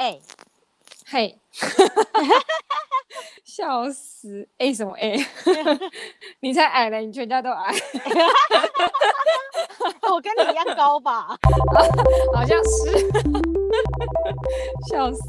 A，嘿，笑死！A 什么 A？你才矮嘞，你全家都矮。我跟你一样高吧？好像是。笑死！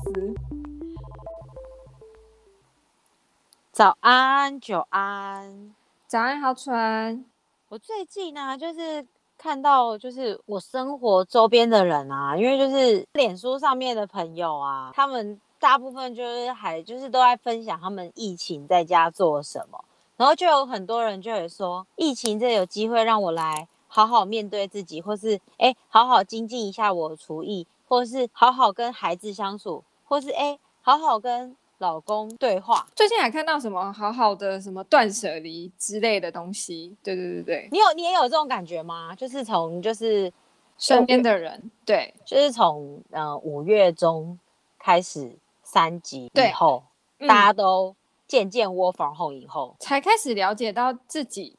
早安，久安，早安，好川。我最近呢、啊，就是看到，就是我生活周边的人啊，因为就是脸书上面的朋友啊，他们大部分就是还就是都在分享他们疫情在家做什么，然后就有很多人就会说，疫情这有机会让我来好好面对自己，或是哎好好精进一下我的厨艺，或是好好跟孩子相处，或是哎好好跟。老公对话，最近还看到什么好好的什么断舍离之类的东西？对对对对，你有你也有这种感觉吗？就是从就是身边的人，对，就是从呃五月中开始三级以后，嗯、大家都渐渐 work from home 以后，才开始了解到自己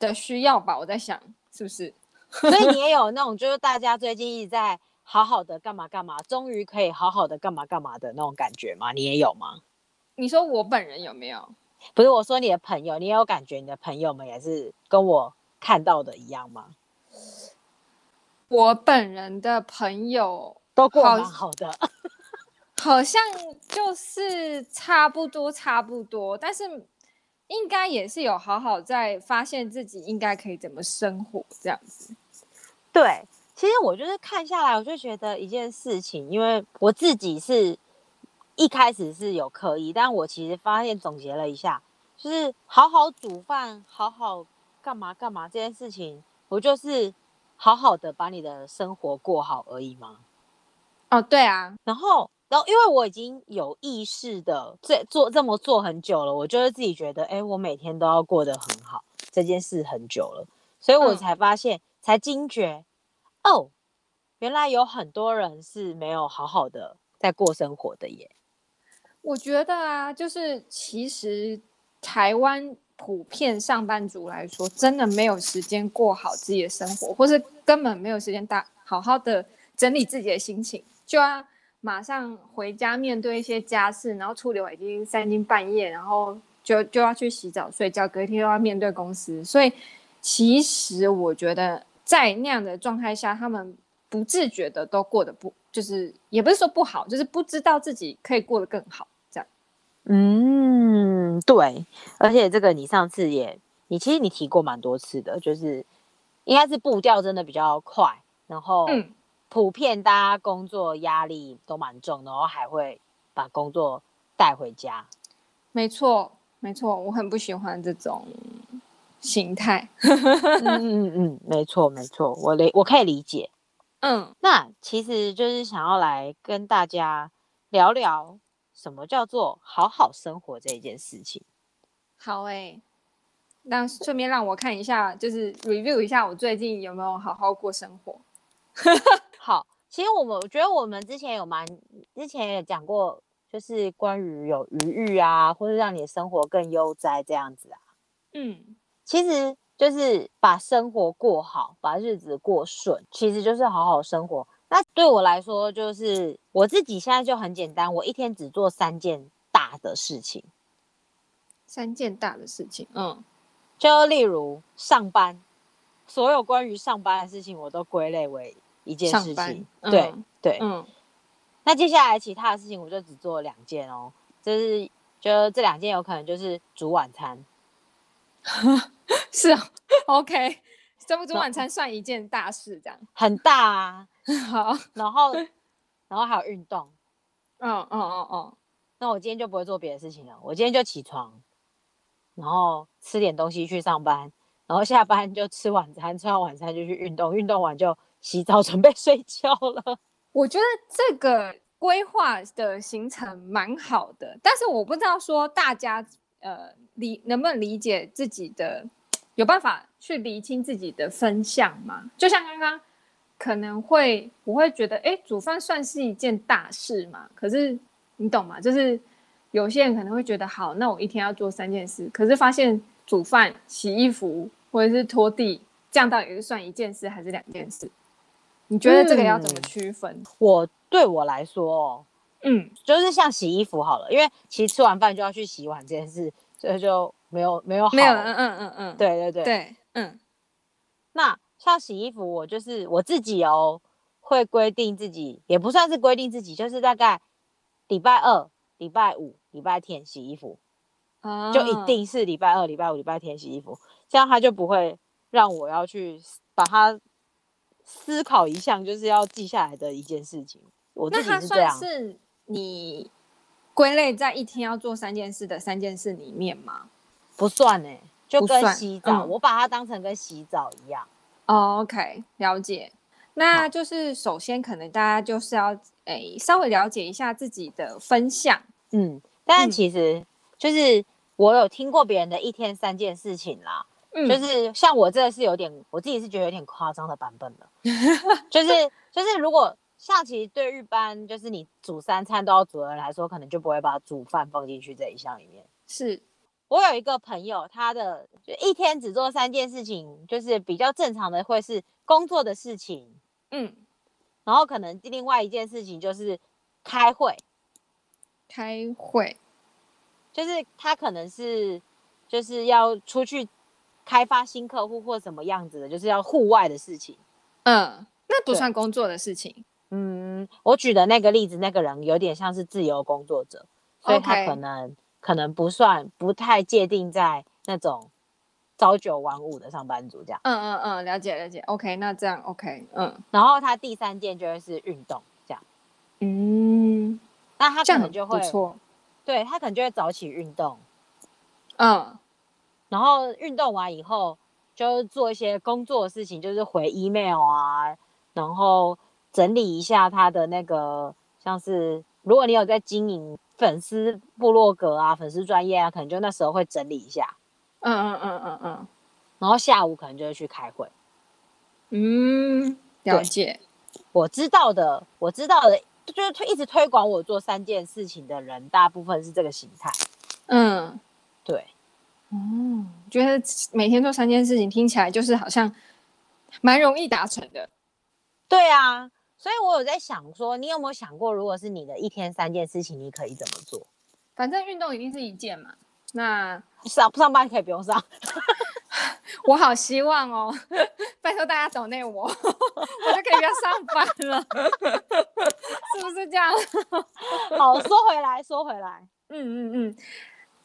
的需要吧？我在想，是不是？所以你也有那种，就是大家最近一直在。好好的干嘛干嘛，终于可以好好的干嘛干嘛的那种感觉吗？你也有吗？你说我本人有没有？不是，我说你的朋友，你也有感觉你的朋友们也是跟我看到的一样吗？我本人的朋友都过蛮好的，好像就是差不多差不多，但是应该也是有好好在发现自己应该可以怎么生活这样子。对。其实我就是看下来，我就觉得一件事情，因为我自己是一开始是有刻意，但我其实发现总结了一下，就是好好煮饭，好好干嘛干嘛这件事情，不就是好好的把你的生活过好而已吗。哦，对啊，然后，然后因为我已经有意识的这做这么做很久了，我就是自己觉得，哎，我每天都要过得很好，这件事很久了，所以我才发现，嗯、才惊觉。哦，原来有很多人是没有好好的在过生活的耶。我觉得啊，就是其实台湾普遍上班族来说，真的没有时间过好自己的生活，或是根本没有时间大好好的整理自己的心情，就要马上回家面对一些家事，然后处理完已经三更半夜，然后就就要去洗澡睡觉，隔天又要面对公司，所以其实我觉得。在那样的状态下，他们不自觉的都过得不，就是也不是说不好，就是不知道自己可以过得更好，这样。嗯，对。而且这个你上次也，你其实你提过蛮多次的，就是应该是步调真的比较快，然后普遍大家工作压力都蛮重，然后还会把工作带回家。没错，没错，我很不喜欢这种。形态，嗯嗯嗯，没错没错，我理我可以理解，嗯，那其实就是想要来跟大家聊聊什么叫做好好生活这一件事情。好诶、欸，那顺便让我看一下，就是 review 一下我最近有没有好好过生活。好，其实我们我觉得我们之前有蛮之前也讲过，就是关于有余裕啊，或者让你的生活更悠哉这样子啊，嗯。其实就是把生活过好，把日子过顺，其实就是好好生活。那对我来说，就是我自己现在就很简单，我一天只做三件大的事情。三件大的事情，嗯，就例如上班，所有关于上班的事情，我都归类为一件事情。嗯、对对，嗯。那接下来其他的事情，我就只做两件哦，就是就这两件有可能就是煮晚餐。是啊，OK，这不煮晚餐算一件大事，这样很大啊。好，然后，然后还有运动。嗯嗯嗯嗯。那我今天就不会做别的事情了。我今天就起床，然后吃点东西去上班，然后下班就吃晚餐，吃完晚餐就去运动，运动完就洗澡准备睡觉了。我觉得这个规划的行程蛮好的，但是我不知道说大家。呃，理能不能理解自己的，有办法去理清自己的分项吗？就像刚刚可能会，我会觉得，哎，煮饭算是一件大事嘛？可是你懂吗？就是有些人可能会觉得，好，那我一天要做三件事，可是发现煮饭、洗衣服或者是拖地，这样到底是算一件事还是两件事？你觉得这个要怎么区分？嗯，我对我来说，嗯，就是像洗衣服好了，因为其实吃完饭就要去洗碗这件事，所以就没有没有好没有，嗯嗯嗯嗯，对对对对，嗯。那像洗衣服，我就是我自己哦，会规定自己，也不算是规定自己，就是大概礼拜二、礼拜五、礼拜天洗衣服，哦，就一定是礼拜二、礼拜五、礼拜天洗衣服，这样他就不会让我要去把它思考一项就是要记下来的一件事情。我自己是这样。那它算是你归类在一天要做三件事的三件事里面吗？不算呢、欸，就跟洗澡，嗯、我把它当成跟洗澡一样。哦，OK，了解。那就是首先可能大家就是要诶、欸、稍微了解一下自己的分项，嗯，但其实就是我有听过别人的一天三件事情啦，嗯，就是像我这个是有点，我自己是觉得有点夸张的版本了，就是就是如果。像其实对日班就是你煮三餐都要煮的人来说，可能就不会把煮饭放进去这一项里面。是我有一个朋友，他的就一天只做三件事情，就是比较正常的会是工作的事情，嗯，然后可能另外一件事情就是开会，开会，就是他可能是就是要出去开发新客户或什么样子的，就是要户外的事情。嗯，那不算工作的事情。嗯，我举的那个例子，那个人有点像是自由工作者，所以他可能.可能不算，不太界定在那种朝九晚五的上班族这样。嗯嗯嗯，了解了解。OK，那这样 OK，嗯。然后他第三件就会是运动这样。嗯，那他可能就会，不错。对，他可能就会早起运动。嗯，然后运动完以后就做一些工作的事情，就是回 email 啊，然后。整理一下他的那个，像是如果你有在经营粉丝部落格啊、粉丝专业啊，可能就那时候会整理一下。嗯嗯嗯嗯嗯。然后下午可能就会去开会。嗯，了解。我知道的，我知道的，就是推一直推广我做三件事情的人，大部分是这个形态。嗯，对。嗯，觉得每天做三件事情听起来就是好像蛮容易达成的。对啊。所以，我有在想说，你有没有想过，如果是你的一天三件事情，你可以怎么做？反正运动一定是一件嘛。那 上不上班可以不用上。我好希望哦，拜托大家找内我，我就可以不要上班了，是不是这样？好，说回来，说回来，嗯嗯嗯，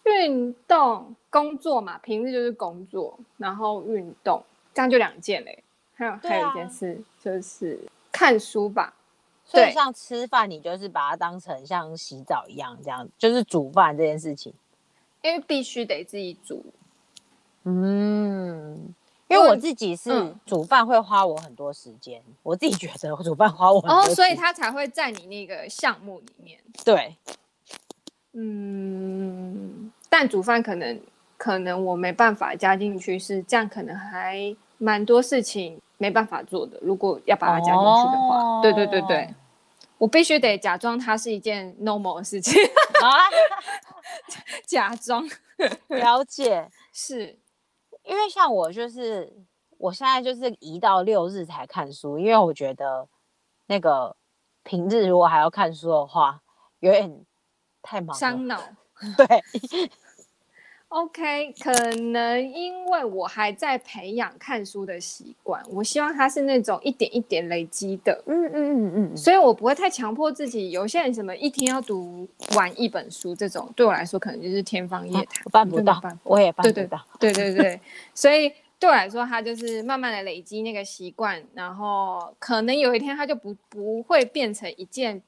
运动工作嘛，平日就是工作，然后运动，这样就两件嘞。还有、啊、还有一件事就是。看书吧，所以像吃饭，你就是把它当成像洗澡一样，这样就是煮饭这件事情，因为必须得自己煮。嗯，因为我自己是煮饭会花我很多时间，嗯、我自己觉得煮饭花我很多哦，所以他才会在你那个项目里面。对，嗯，但煮饭可能可能我没办法加进去，是这样，可能还蛮多事情。没办法做的，如果要把它加进去的话，哦、对对对对，我必须得假装它是一件 normal 的事情。啊，假装。了解，是。因为像我就是我现在就是一到六日才看书，因为我觉得那个平日如果还要看书的话，有点太忙了，伤脑，对。OK，可能因为我还在培养看书的习惯，我希望它是那种一点一点累积的，嗯嗯嗯嗯，所以我不会太强迫自己。有些人什么一天要读完一本书，这种对我来说可能就是天方夜谭，我办不到，我也办不到。对对对对，所以对我来说，它就是慢慢的累积那个习惯，然后可能有一天它就不不会变成一件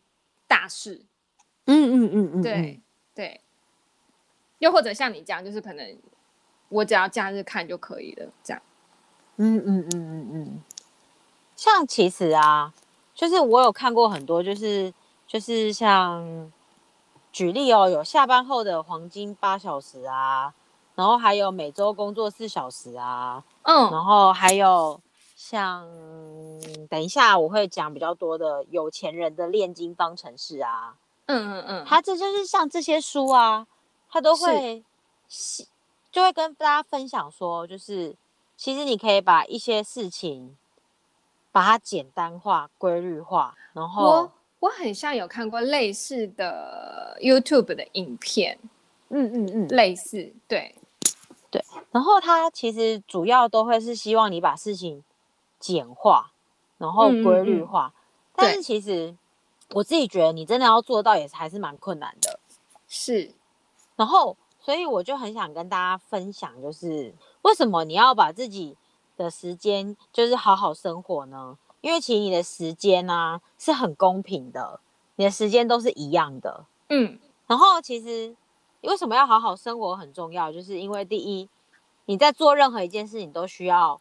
大事。嗯嗯嗯嗯，对对。又或者像你这样，就是可能我只要假日看就可以了，这样。嗯嗯嗯嗯嗯。像其实啊，就是我有看过很多，就是就是像举例哦，有下班后的黄金八小时啊，然后还有每周工作四小时啊，嗯，然后还有像等一下我会讲比较多的有钱人的炼金方程式啊，嗯嗯嗯，他这就是像这些书啊。他都会，是就会跟大家分享说，就是其实你可以把一些事情，把它简单化、规律化，然后我我很像有看过类似的 YouTube 的影片，嗯嗯嗯，类似，对对。然后他其实主要都会是希望你把事情简化，然后规律化。嗯嗯嗯，但是其实我自己觉得，你真的要做到，也是还是蛮困难的。是。然后，所以我就很想跟大家分享，就是为什么你要把自己的时间，就是好好生活呢？因为其实你的时间呢、啊、是很公平的，你的时间都是一样的。嗯，然后其实为什么要好好生活很重要，就是因为第一，你在做任何一件事情都需要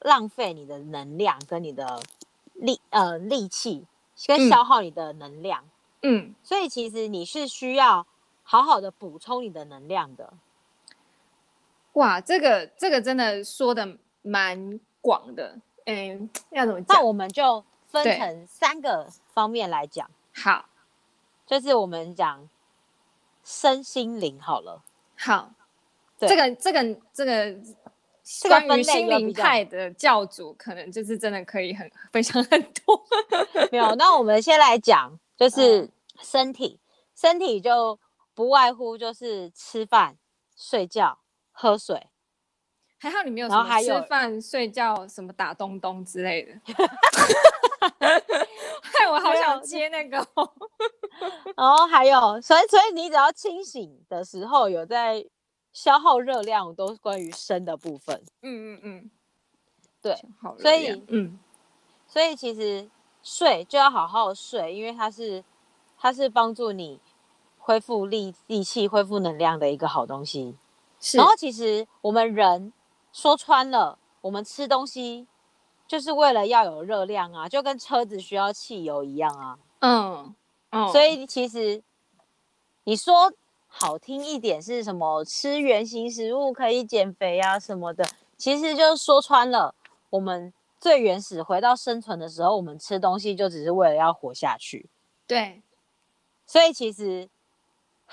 浪费你的能量跟你的力呃力气，跟消耗你的能量。嗯，所以其实你是需要好好的补充你的能量的。哇，这个这个真的说的蛮广的。嗯，要怎么讲？那我们就分成三个方面来讲。好，就是我们讲身心灵好了。好，对，这个这个这个关于心灵派的教主，可能就是真的可以很分享很多。没有，那我们先来讲，就是身体，嗯、身体就不外乎就是吃饭、睡觉、喝水。还好你没有什么吃饭、睡觉、什么打东东之类的。害我好想接那个。哦然后还有，所以所以你只要清醒的时候有在消耗热量，都是关于生的部分。嗯嗯嗯，对，所以嗯，所以其实睡就要好好睡，因为它是它是帮助你恢复力力气、恢复能量的一个好东西。是。然后其实我们人。说穿了，我们吃东西就是为了要有热量啊，就跟车子需要汽油一样啊。嗯嗯，所以其实你说好听一点是什么？吃原型食物可以减肥啊什么的，其实就是说穿了，我们最原始回到生存的时候，我们吃东西就只是为了要活下去。对，所以其实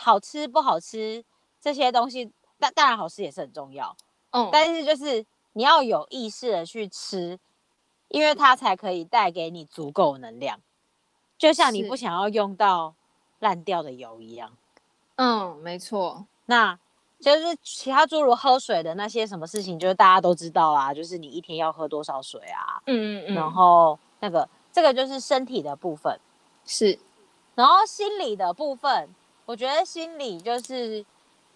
好吃不好吃这些东西，但当然好吃也是很重要。嗯，但是就是你要有意识的去吃，因为它才可以带给你足够能量，就像你不想要用到烂掉的油一样。嗯，没错。那就是其他诸如喝水的那些什么事情，就是大家都知道啊，就是你一天要喝多少水啊。嗯嗯嗯。然后那个这个就是身体的部分，是。然后心理的部分，我觉得心理就是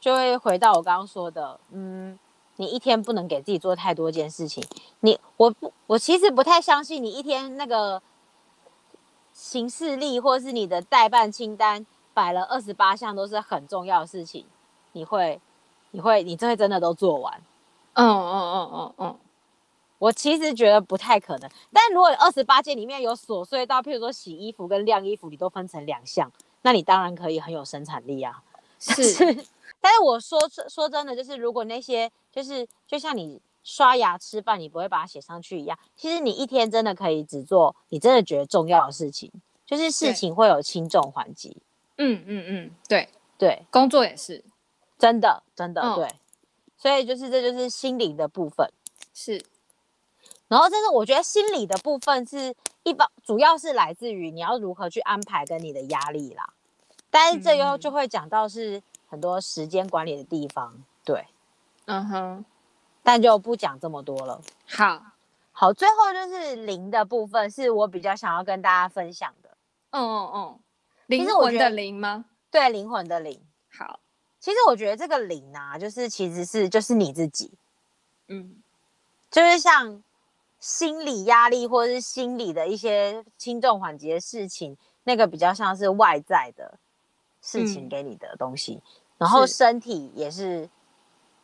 就会回到我刚刚说的，嗯。你一天不能给自己做太多件事情。你我不我其实不太相信你一天那个行事历或是你的代办清单摆了二十八项都是很重要的事情，你会你会你这会真的都做完？嗯嗯嗯嗯嗯，我其实觉得不太可能。但如果二十八件里面有琐碎到，譬如说洗衣服跟晾衣服，你都分成两项，那你当然可以很有生产力啊。是。但是我说说真的，就是如果那些就是就像你刷牙吃饭，你不会把它写上去一样，其实你一天真的可以只做你真的觉得重要的事情，就是事情会有轻重缓急。嗯嗯嗯，对对，工作也是，真的真的、嗯、对，所以就是这就是心灵的部分是，然后这是我觉得心理的部分是一般主要是来自于你要如何去安排跟你的压力啦，但是这又就会讲到是。很多时间管理的地方，对，嗯哼，但就不讲这么多了。好，好，最后就是零的部分，是我比较想要跟大家分享的。嗯嗯嗯，灵魂的灵吗？对，灵魂的灵。好，其实我觉得这个灵啊，就是其实是就是你自己，嗯，就是像心理压力或者是心理的一些轻重缓急的事情，那个比较像是外在的事情给你的东西。嗯然后身体也是，是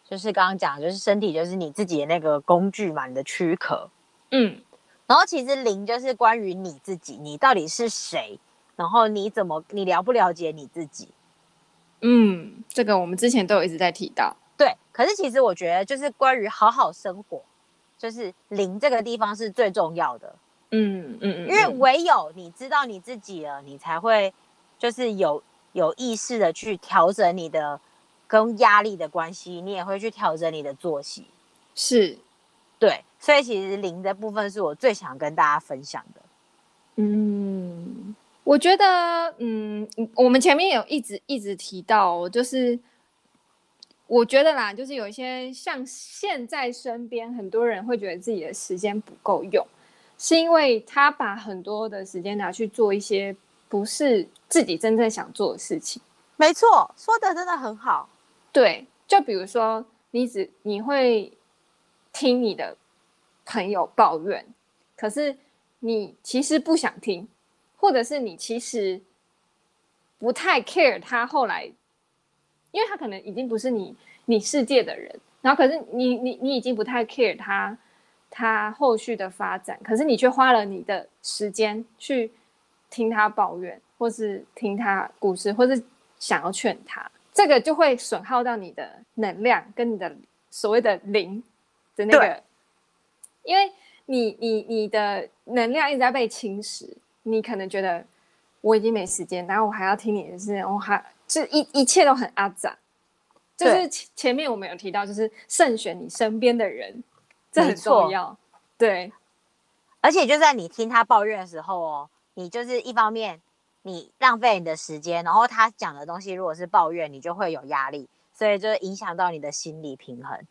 就是刚刚讲，就是身体就是你自己的那个工具嘛，你的躯壳。嗯，然后其实灵就是关于你自己，你到底是谁？然后你怎么，你了不了解你自己？嗯，这个我们之前都有一直在提到。对，可是其实我觉得就是关于好好生活，就是灵这个地方是最重要的。嗯嗯嗯，因为唯有你知道你自己了，你才会就是有。有意识的去调整你的跟压力的关系，你也会去调整你的作息，是，对，所以其实零的部分是我最想跟大家分享的。嗯，我觉得，嗯，我们前面有一直一直提到，就是我觉得啦，就是有一些像现在身边很多人会觉得自己的时间不够用，是因为他把很多的时间拿去做一些不是自己真正想做的事情。没错，说的真的很好。对，就比如说，你只你会听你的朋友抱怨，可是你其实不想听。或者是你其实不太 care 他后来，因为他可能已经不是你你世界的人，然后可是你你你已经不太 care 他他后续的发展，可是你却花了你的时间去听他抱怨，或是听他故事，或是想要劝他，这个就会损耗到你的能量跟你的所谓的灵的那个，因为你你你的能量一直在被侵蚀。你可能觉得我已经没时间，然后我还要听你的事，我还这一一切都很阿杂。就是前面我们有提到，就是慎选你身边的人，这很重要。对，而且就在你听他抱怨的时候哦，你就是一方面你浪费你的时间，然后他讲的东西如果是抱怨，你就会有压力，所以就影响到你的心理平衡。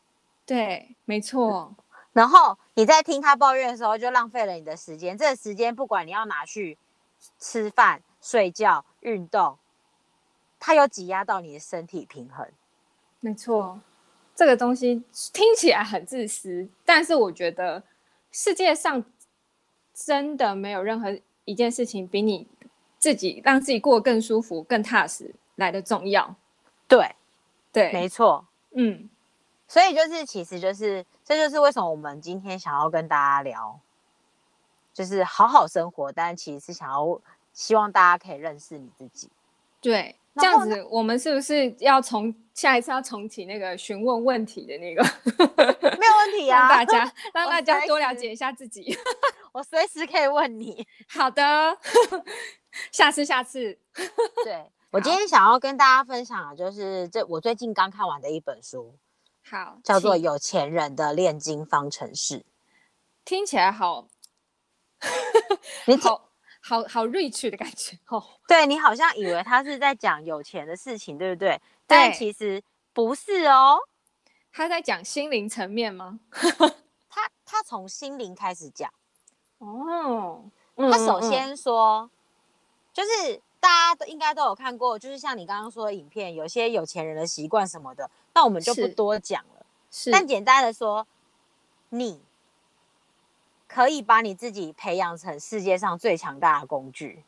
对，没错。然后你在听他抱怨的时候，就浪费了你的时间。这个时间不管你要拿去吃饭、睡觉、运动，它有挤压到你的身体平衡。没错，这个东西听起来很自私，但是我觉得世界上真的没有任何一件事情比你自己让自己过得更舒服、更踏实来的重要。对，对，没错，嗯。所以就是，其实就是，这就是为什么我们今天想要跟大家聊，就是好好生活，但其实是想要希望大家可以认识你自己。对，这样子，我们是不是要从下一次要重启那个询问问题的那个？没有问题 啊，让大家 让大家多了解一下自己。我随时可以问你。好的，下次，下次。对，我今天想要跟大家分享的就是这我最近刚看完的一本书。好，叫做有钱人的炼金方程式，听起来好，你好好好 rich 的感觉哦。对，你好像以为他是在讲有钱的事情，对不对？但其实不是哦，他在讲心灵层面吗？他他从心灵开始讲哦。他首先说，嗯嗯就是。大家都应该都有看过，就是像你刚刚说的影片，有些有钱人的习惯什么的，那我们就不多讲了。是，但简单的说，你可以把你自己培养成世界上最强大的工具，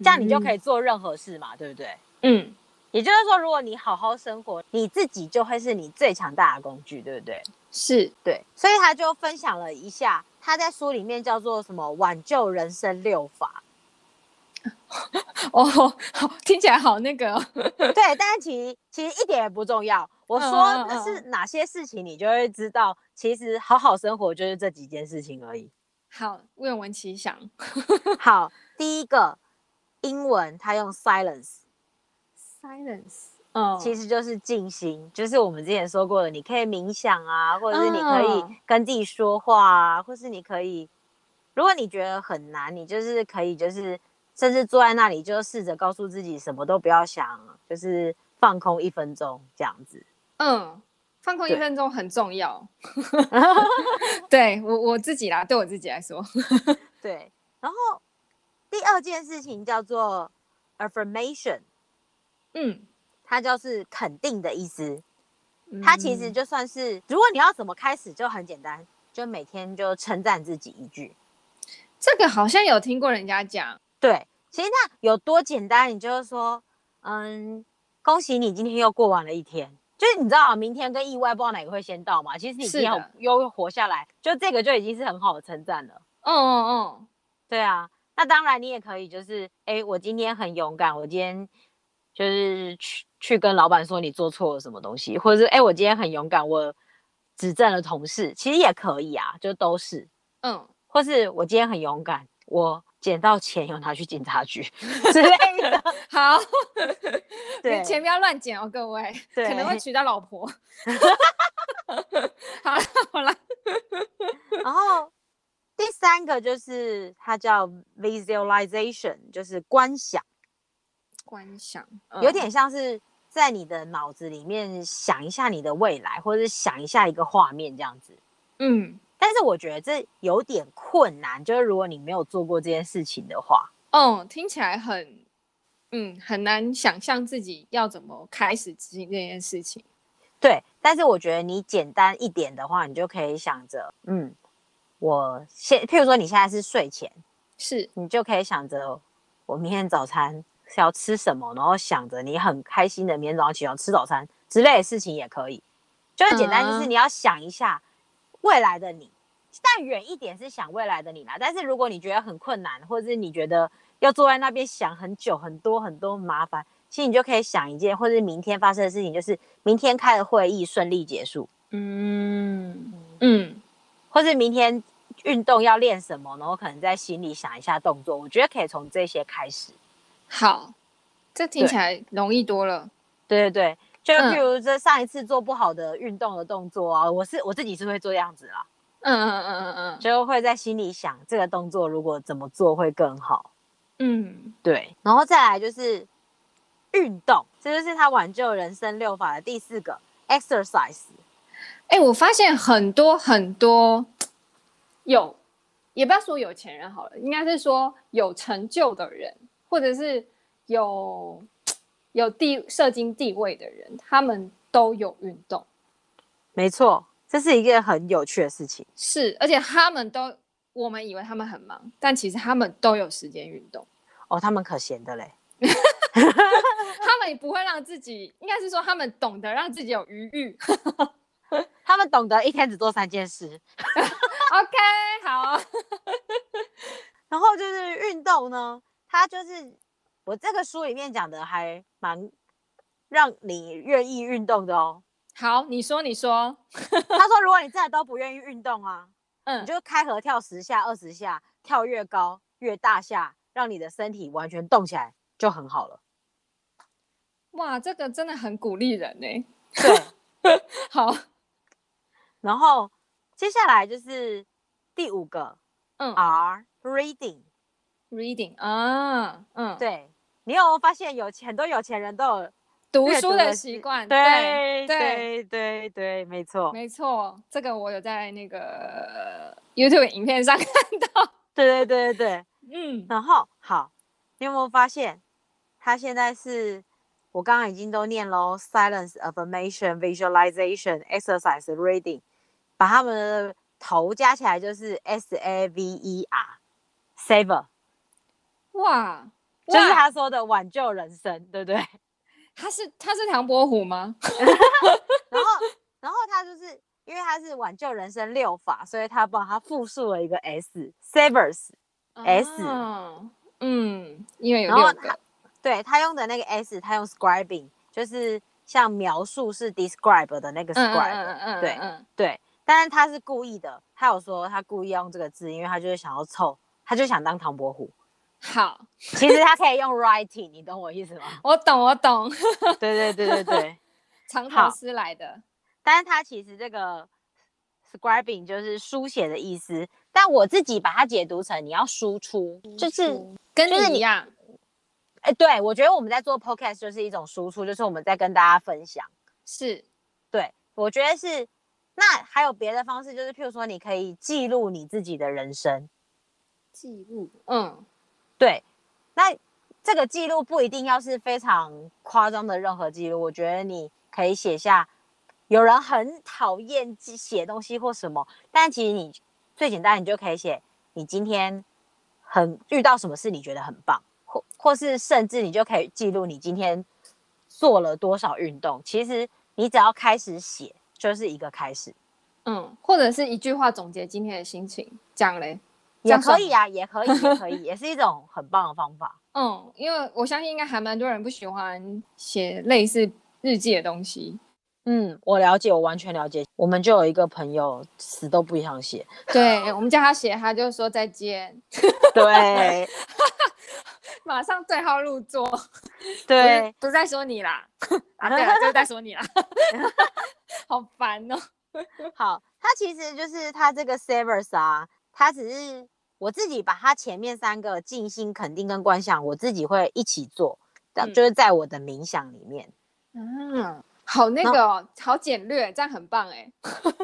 这样你就可以做任何事嘛，嗯、对不对？嗯，也就是说，如果你好好生活，你自己就会是你最强大的工具，对不对？是，对。所以他就分享了一下，他在书里面叫做什么“挽救人生六法”。哦，好，听起来好那个。对，但是其实其实一点也不重要。我说那是哪些事情，你就会知道，其实好好生活就是这几件事情而已。好，愿闻其详。好，第一个英文，他用 silence，silence，嗯，其实就是静心，就是我们之前说过的，你可以冥想啊，或者是你可以跟自己说话啊，或是你可以，如果你觉得很难，你就是可以就是。甚至坐在那里，就试着告诉自己什么都不要想，就是放空一分钟这样子。嗯，放空一分钟很重要。对，对我我自己啦，对我自己来说。对。然后第二件事情叫做 affirmation，嗯，它就是肯定的意思。它其实就算是，如果你要怎么开始，就很简单，就每天就称赞自己一句。这个好像有听过人家讲。对，其实那有多简单，你就是说，嗯，恭喜你今天又过完了一天。就是你知道，明天跟意外不知道哪个会先到嘛。其实你今天又活下来，就这个就已经是很好的称赞了。嗯嗯嗯，对啊。那当然，你也可以就是，哎，我今天很勇敢，我今天就是去去跟老板说你做错了什么东西，或者是哎，我今天很勇敢，我指正了同事，其实也可以啊，就都是，嗯，或是我今天很勇敢，我。捡到钱有拿去警察局 之类的，好，对，钱不要乱捡哦，各位，对，可能会娶到老婆。好了好了，然后第三个就是它叫 visualization，就是观想。观想，有点像是在你的脑子里面想一下你的未来，或者是想一下一个画面这样子。嗯，但是我觉得这有点困难，就是如果你没有做过这件事情的话，嗯，听起来很，嗯，很难想象自己要怎么开始执行这件事情。对，但是我觉得你简单一点的话，你就可以想着，嗯，我现，譬如说你现在是睡前，是。你就可以想着我明天早餐是要吃什么，然后想着你很开心的明天早上起床吃早餐之类的事情也可以，就很简单，就是你要想一下未来的你，但远一点是想未来的你啦。但是如果你觉得很困难，或者是你觉得要坐在那边想很久很多很多麻烦。其实你就可以想一件，或者是明天发生的事情，就是明天开的会议顺利结束，嗯嗯，或是明天运动要练什么，然后可能在心里想一下动作。我觉得可以从这些开始。好，这听起来容易多了。对对对，就譬如这上一次做不好的运动的动作啊，嗯、我是我自己是会做这样子啦。嗯嗯嗯嗯嗯，就会在心里想这个动作如果怎么做会更好。嗯，对，然后再来就是。运动，这就是他挽救人生六法的第四个 exercise。哎、欸，我发现很多很多有，也不要说有钱人好了，应该是说有成就的人，或者是有有地社经地位的人，他们都有运动。没错，这是一件很有趣的事情。是，而且他们都，我们以为他们很忙，但其实他们都有时间运动。哦，他们可闲的嘞。他们也不会让自己，应该是说他们懂得让自己有余裕，他们懂得一天只做三件事。OK，好。然后就是运动呢，他就是我这个书里面讲的还蛮让你愿意运动的哦。好，你说你说。他说，如果你 真的都不愿意运动啊，嗯，你就开合跳十下、二十下，跳越高越大下，让你的身体完全动起来就很好了。哇，这个真的很鼓励人呢。对，好。然后接下来就是第五个，嗯，R reading，reading 啊，嗯，对，你有没有发现有很多有钱人都有读书的习惯？对对对对，没错没错，这个我有在那个 YouTube 影片上 看到。对对对对对，嗯，然后好，你有没有发现他现在是？我刚刚已经都念了，silence, affirmation, visualization, exercise, reading，把他们的头加起来就是 S A V E R，saver，哇，就是他说的挽救人生，对不对？他是他是唐伯虎吗？然后然后他就是因为他是挽救人生六法，所以他帮他复述了一个 S，savers，S，、啊、嗯，因为有六个。对，他用的那个 s，他用 scribing，就是像描述是 describe 的那个 scribe，嗯嗯嗯，对对，但是他是故意的，他有说他故意用这个字，因为他就是想要凑，他就想当唐伯虎。好，其实他可以用 writing，你懂我意思吗？我懂，我懂。对对对对对，藏 头诗来的。但是他其实这个 scribing 就是书写的意思，但我自己把它解读成你要输出，就是跟你一样。哎，对，我觉得我们在做 podcast 就是一种输出，就是我们在跟大家分享。是，对，我觉得是。那还有别的方式，就是譬如说，你可以记录你自己的人生。记录，嗯，对。那这个记录不一定要是非常夸张的任何记录，我觉得你可以写下，有人很讨厌写东西或什么，但其实你最简单，你就可以写你今天很遇到什么事，你觉得很棒。或或是甚至你就可以记录你今天做了多少运动。其实你只要开始写，就是一个开始。嗯，或者是一句话总结今天的心情，讲嘞也可以啊，也可以，也可以，也是一种很棒的方法。嗯，因为我相信应该还蛮多人不喜欢写类似日记的东西。嗯，我了解，我完全了解。我们就有一个朋友死都不想写，对我们叫他写，他就说再见。对。马上对号入座，对，不是在说你啦，啊，对了，就是在说你啦，好烦哦。好，他其实就是他这个 savers 啊，他只是我自己把它前面三个静心、肯定跟观想，我自己会一起做，嗯、就是在我的冥想里面。嗯，好那个、哦，好简略，这样很棒哎。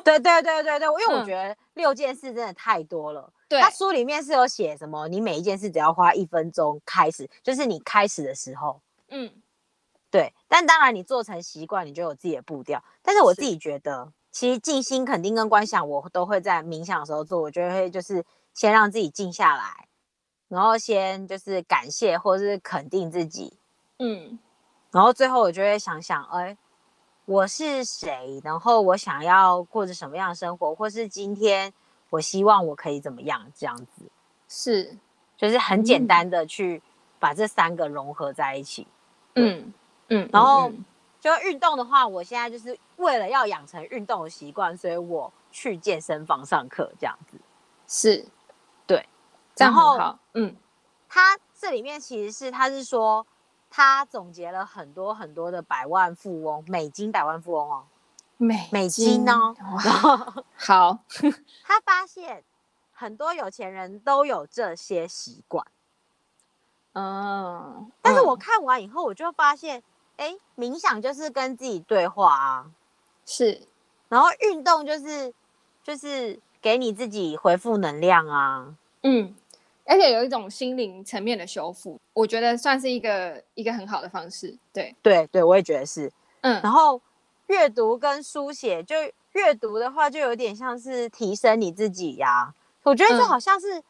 对对对对对，因为我觉得六件事真的太多了。对、嗯，它书里面是有写什么？你每一件事只要花一分钟开始，就是你开始的时候。嗯。对，但当然你做成习惯，你就有自己的步调。但是我自己觉得，其实静心、肯定跟观想，我都会在冥想的时候做。我觉得会就是先让自己静下来，然后先就是感谢或是肯定自己，嗯，然后最后我就会想想，哎，我是谁？然后我想要过着什么样的生活，或是今天我希望我可以怎么样？这样子是，就是很简单的去把这三个融合在一起，嗯。嗯，然后就运动的话，我现在就是为了要养成运动的习惯，所以我去健身房上课这样子。是，对，然后嗯，他这里面其实是他是说他总结了很多很多的百万富翁，美金百万富翁哦，美美金哦，然后好，他发现很多有钱人都有这些习惯，嗯，但是我看完以后，我就发现。哎，冥想就是跟自己对话啊，是，然后运动就是就是给你自己回复能量啊，嗯，而且有一种心灵层面的修复，我觉得算是一个一个很好的方式，对。对对，我也觉得是，嗯，然后阅读跟书写，就阅读的话，就有点像是提升你自己呀、啊，我觉得就好像是，嗯、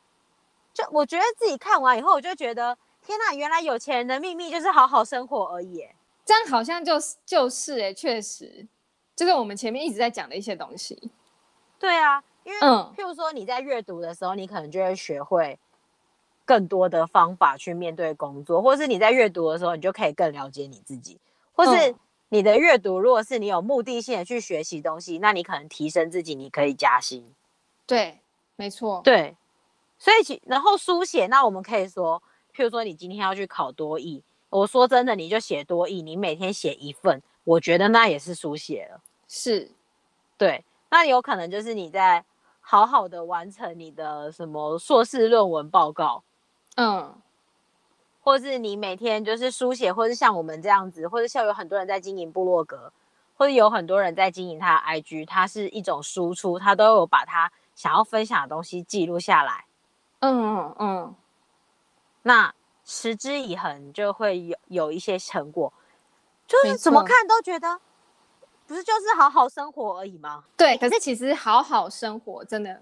就我觉得自己看完以后，我就觉得天哪，原来有钱人的秘密就是好好生活而已。这样好像就是就是哎、欸，确实，就是我们前面一直在讲的一些东西。对啊，因为、嗯、譬如说你在阅读的时候，你可能就会学会更多的方法去面对工作，或是你在阅读的时候，你就可以更了解你自己，或是你的阅读，如果是你有目的性的去学习东西，那你可能提升自己，你可以加薪。对，没错。对，所以其然后书写，那我们可以说，譬如说你今天要去考多益。我说真的，你就写多益，你每天写一份，我觉得那也是书写了。是，对，那有可能就是你在好好的完成你的什么硕士论文报告，嗯，或是你每天就是书写，或是像我们这样子，或者像有很多人在经营部落格，或者有很多人在经营他的 IG，它是一种输出，他都有把他想要分享的东西记录下来。嗯嗯嗯，那。持之以恒就会有有一些成果，就是怎么看都觉得，不是就是好好生活而已吗？对，可是其实好好生活真的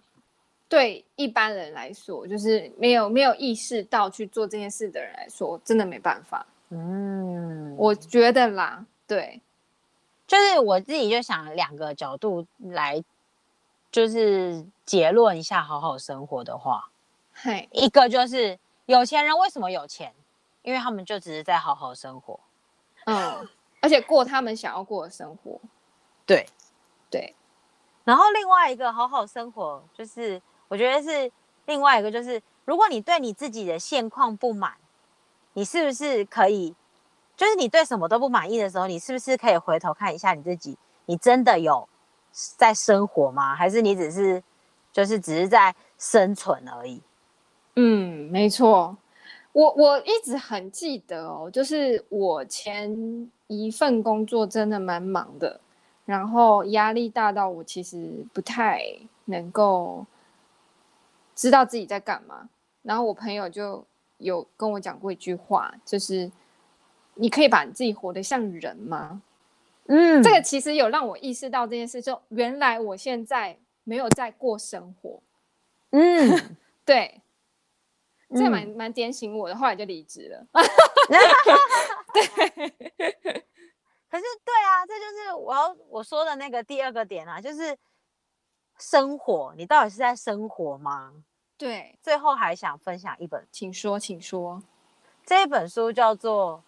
对一般人来说，就是没有没有意识到去做这件事的人来说，真的没办法。嗯，我觉得啦，对，就是我自己就想两个角度来，就是结论一下好好生活的话，嘿，一个就是。有钱人为什么有钱？因为他们就只是在好好生活，嗯，而且过他们想要过的生活。对，对。然后另外一个好好生活，就是我觉得是另外一个，就是如果你对你自己的现况不满，你是不是可以，就是你对什么都不满意的时候，你是不是可以回头看一下你自己？你真的有在生活吗？还是你只是就是只是在生存而已？嗯，没错，我我一直很记得哦，就是我前一份工作真的蛮忙的，然后压力大到我其实不太能够知道自己在干嘛。然后我朋友就有跟我讲过一句话，就是你可以把你自己活得像人吗？嗯，这个其实有让我意识到这件事，就原来我现在没有在过生活。嗯，对。这蛮蛮点醒我的，后来就离职了。对，可是对啊，这就是我要我说的那个第二个点啊，就是生活，你到底是在生活吗？对，最后还想分享一本，请说，请说。这一本书叫做《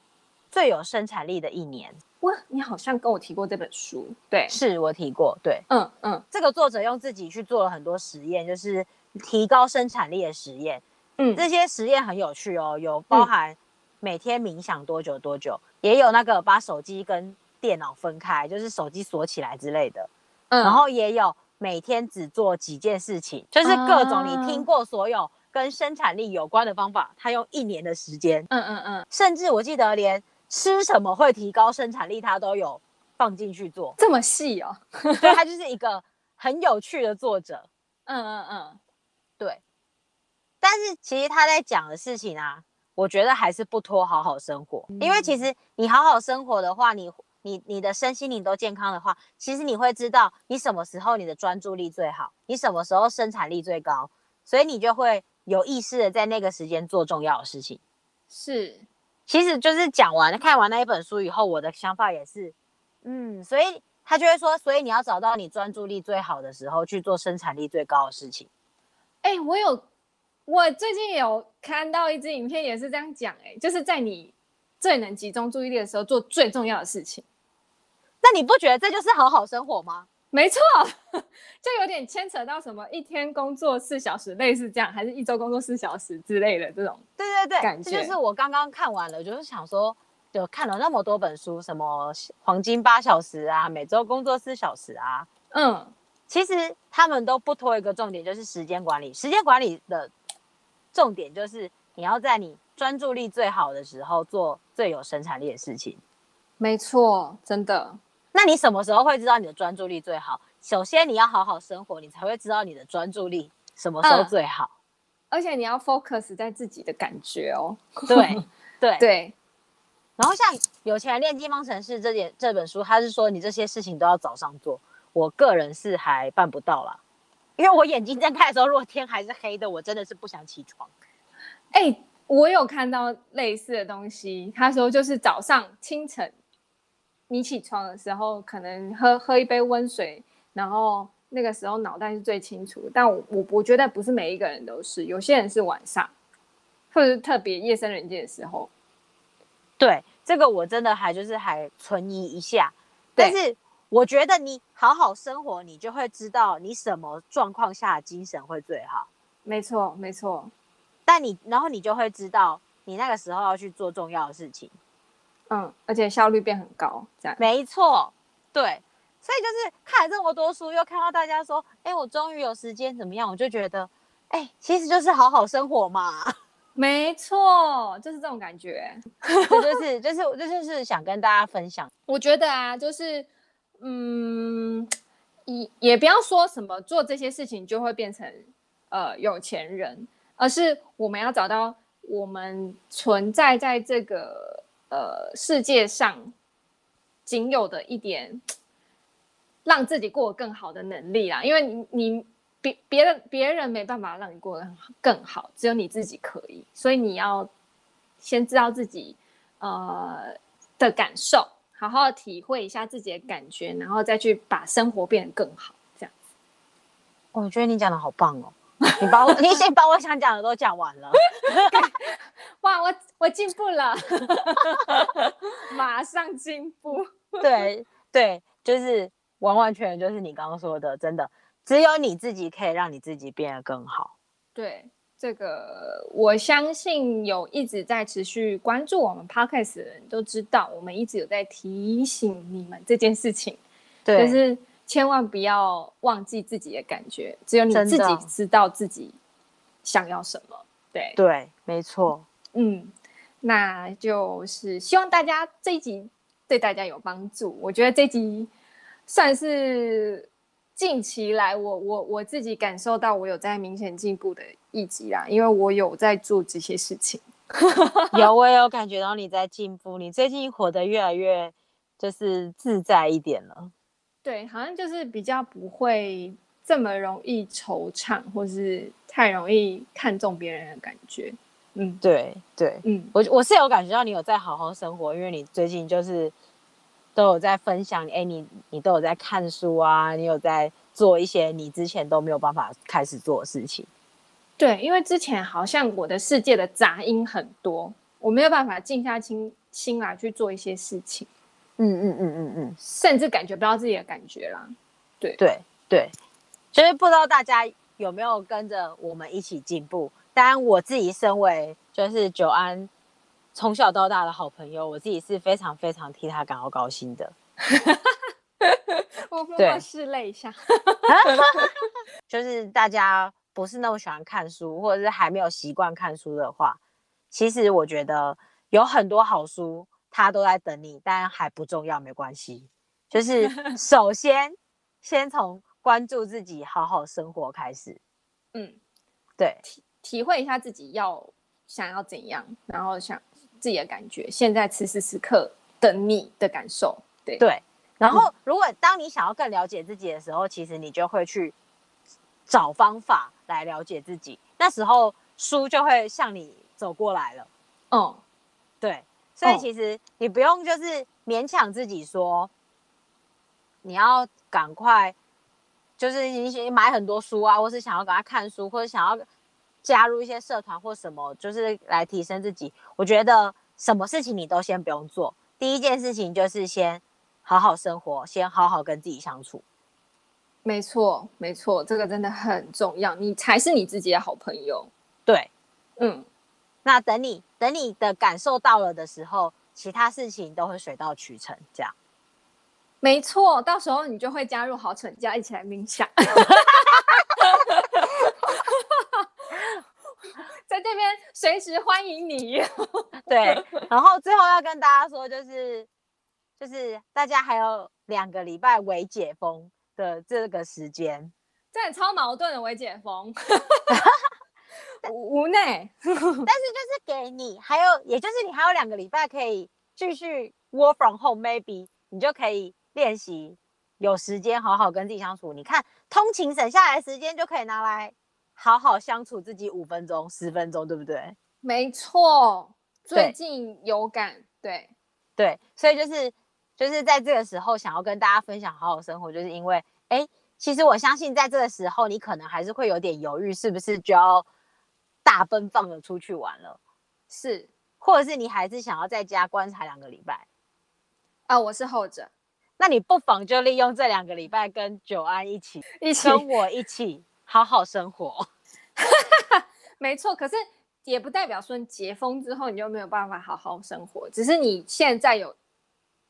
最有生产力的一年》。哇，你好像跟我提过这本书。对，是我提过。对，嗯嗯，这个作者用自己去做了很多实验，就是提高生产力的实验。嗯，这些实验很有趣哦，有包含每天冥想多久多久，嗯、也有那个把手机跟电脑分开，就是手机锁起来之类的。嗯，然后也有每天只做几件事情，就是各种你听过所有跟生产力有关的方法，他用一年的时间，嗯嗯嗯，甚至我记得连吃什么会提高生产力，他都有放进去做，这么细哦，所以他就是一个很有趣的作者，嗯嗯嗯，对。但是其实他在讲的事情啊，我觉得还是不拖好好生活，嗯、因为其实你好好生活的话，你你你的身心灵都健康的话，其实你会知道你什么时候你的专注力最好，你什么时候生产力最高，所以你就会有意识的在那个时间做重要的事情。是，其实就是讲完看完那一本书以后，我的想法也是，嗯，所以他就会说，所以你要找到你专注力最好的时候去做生产力最高的事情。哎、欸，我有。我最近有看到一支影片，也是这样讲，哎，就是在你最能集中注意力的时候做最重要的事情。那你不觉得这就是好好生活吗？没错，就有点牵扯到什么一天工作四小时，类似这样，还是一周工作四小时之类的这种。对对对，感觉这就是我刚刚看完了，就是想说，就看了那么多本书，什么黄金八小时啊，每周工作四小时啊，嗯，其实他们都不拖一个重点，就是时间管理。时间管理的。重点就是你要在你专注力最好的时候做最有生产力的事情。没错，真的。那你什么时候会知道你的专注力最好？首先你要好好生活，你才会知道你的专注力什么时候最好。嗯，而且你要 focus 在自己的感觉哦。对对对。然后像《有钱人练金方程式》这点这本书，他是说你这些事情都要早上做。我个人是还办不到啦。因为我眼睛睁开的时候，如果天还是黑的，我真的是不想起床。哎、欸，我有看到类似的东西。他说，就是早上清晨你起床的时候，可能喝喝一杯温水，然后那个时候脑袋是最清楚。但我我我觉得不是每一个人都是，有些人是晚上，或者是特别夜深人静的时候。对，这个我真的还就是还存疑一下，但是。我觉得你好好生活，你就会知道你什么状况下的精神会最好。没错，没错。但你，然后你就会知道你那个时候要去做重要的事情。嗯，而且效率变很高，这样。没错，对。所以就是看了这么多书，又看到大家说，哎，我终于有时间怎么样？我就觉得，哎，其实就是好好生活嘛。没错，就是这种感觉。这就是，就是，这就是想跟大家分享。我觉得啊，就是。嗯，也也不要说什么做这些事情就会变成呃有钱人，而是我们要找到我们存在在这个呃世界上仅有的一点让自己过得更好的能力啦。因为你你别别人别人没办法让你过得更好，只有你自己可以，所以你要先知道自己呃的感受。好好体会一下自己的感觉，然后再去把生活变得更好，这样子。我觉得你讲的好棒哦！你把我，你先把我想讲的都讲完了。哇，我我进步了，马上进步。对对，就是完完全全就是你刚刚说的，真的，只有你自己可以让你自己变得更好。对。这个我相信有一直在持续关注我们 Podcast 的人都知道，我们一直有在提醒你们这件事情，对，就是千万不要忘记自己的感觉，只有你自己知道自己想要什么。对对，没错。嗯，那就是希望大家这一集对大家有帮助。我觉得这集算是。近期来我，我我我自己感受到我有在明显进步的一集啦，因为我有在做这些事情。有，我也有感觉到你在进步，你最近活得越来越就是自在一点了。对，好像就是比较不会这么容易惆怅，或是太容易看重别人的感觉。嗯，对对，嗯，我我是有感觉到你有在好好生活，因为你最近就是。都有在分享，哎，你你都有在看书啊，你有在做一些你之前都没有办法开始做的事情。对，因为之前好像我的世界的杂音很多，我没有办法静下心心来去做一些事情。嗯嗯嗯嗯嗯，甚至感觉不到自己的感觉啦。对对对，就是不知道大家有没有跟着我们一起进步。当然，我自己身为就是久安。从小到大的好朋友，我自己是非常非常替他感到高兴的。我默默拭泪一下。就是大家不是那么喜欢看书，或者是还没有习惯看书的话，其实我觉得有很多好书，它都在等你，但还不重要，没关系。就是 首先先从关注自己，好好生活开始。嗯，对，体体会一下自己要想要怎样，然后想自己的感觉，现在此时此刻的你的感受。对对。然后，如果当你想要更了解自己的时候，嗯、其实你就会去找方法来了解自己。那时候书就会向你走过来了。嗯，对。所以其实你不用就是勉强自己说，你要赶快，就是你买很多书啊，或是想要赶快看书，或者想要加入一些社团或什么，就是来提升自己。我觉得什么事情你都先不用做，第一件事情就是先。好好生活，先好好跟自己相处。没错，没错，这个真的很重要。你才是你自己的好朋友。对，嗯。那等你等你的感受到了的时候，其他事情都会水到渠成。这样。没错，到时候你就会加入好蠢家一起来冥想。在这边随时欢迎你。对，然后最后要跟大家说就是。就是大家还有两个礼拜未解封的这个时间，这超矛盾的未解封，无奈。但是就是给你，还有也就是你还有两个礼拜可以继续 work from home，maybe 你就可以练习有时间好好跟自己相处。你看通勤省下来时间就可以拿来好好相处自己五分钟、十分钟，对不对？没错，最近有感，对对，所以就是。就是在这个时候，想要跟大家分享好好生活，就是因为，哎，其实我相信，在这个时候，你可能还是会有点犹豫，是不是就要大奔放的出去玩了？是，或者是你还是想要在家观察两个礼拜？啊，我是后者。那你不妨就利用这两个礼拜，跟九安一起，一起跟我一起好好生活。没错，可是也不代表说解封之后你就没有办法好好生活，只是你现在有。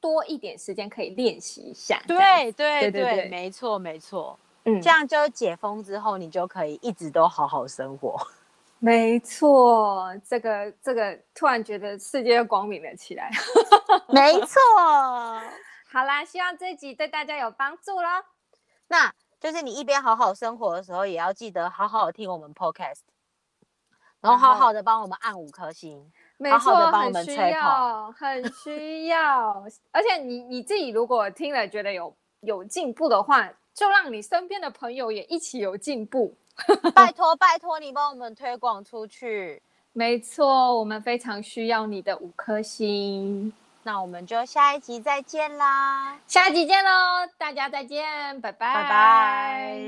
多一点时间可以练习一下，对对对对，没错没错，嗯，这样就解封之后，你就可以一直都好好生活。没错，这个这个突然觉得世界又光明了起来。没错，好啦，希望这一集对大家有帮助咯。那就是你一边好好生活的时候，也要记得好好听我们 Podcast，然后好好的帮我们按五颗星。没错，很需要，很需要。而且你你自己如果听了觉得有有进步的话，就让你身边的朋友也一起有进步。拜 托拜托，你帮我们推广出去。没错，我们非常需要你的五颗星。那我们就下一集再见啦。下一集见喽大家再见拜拜。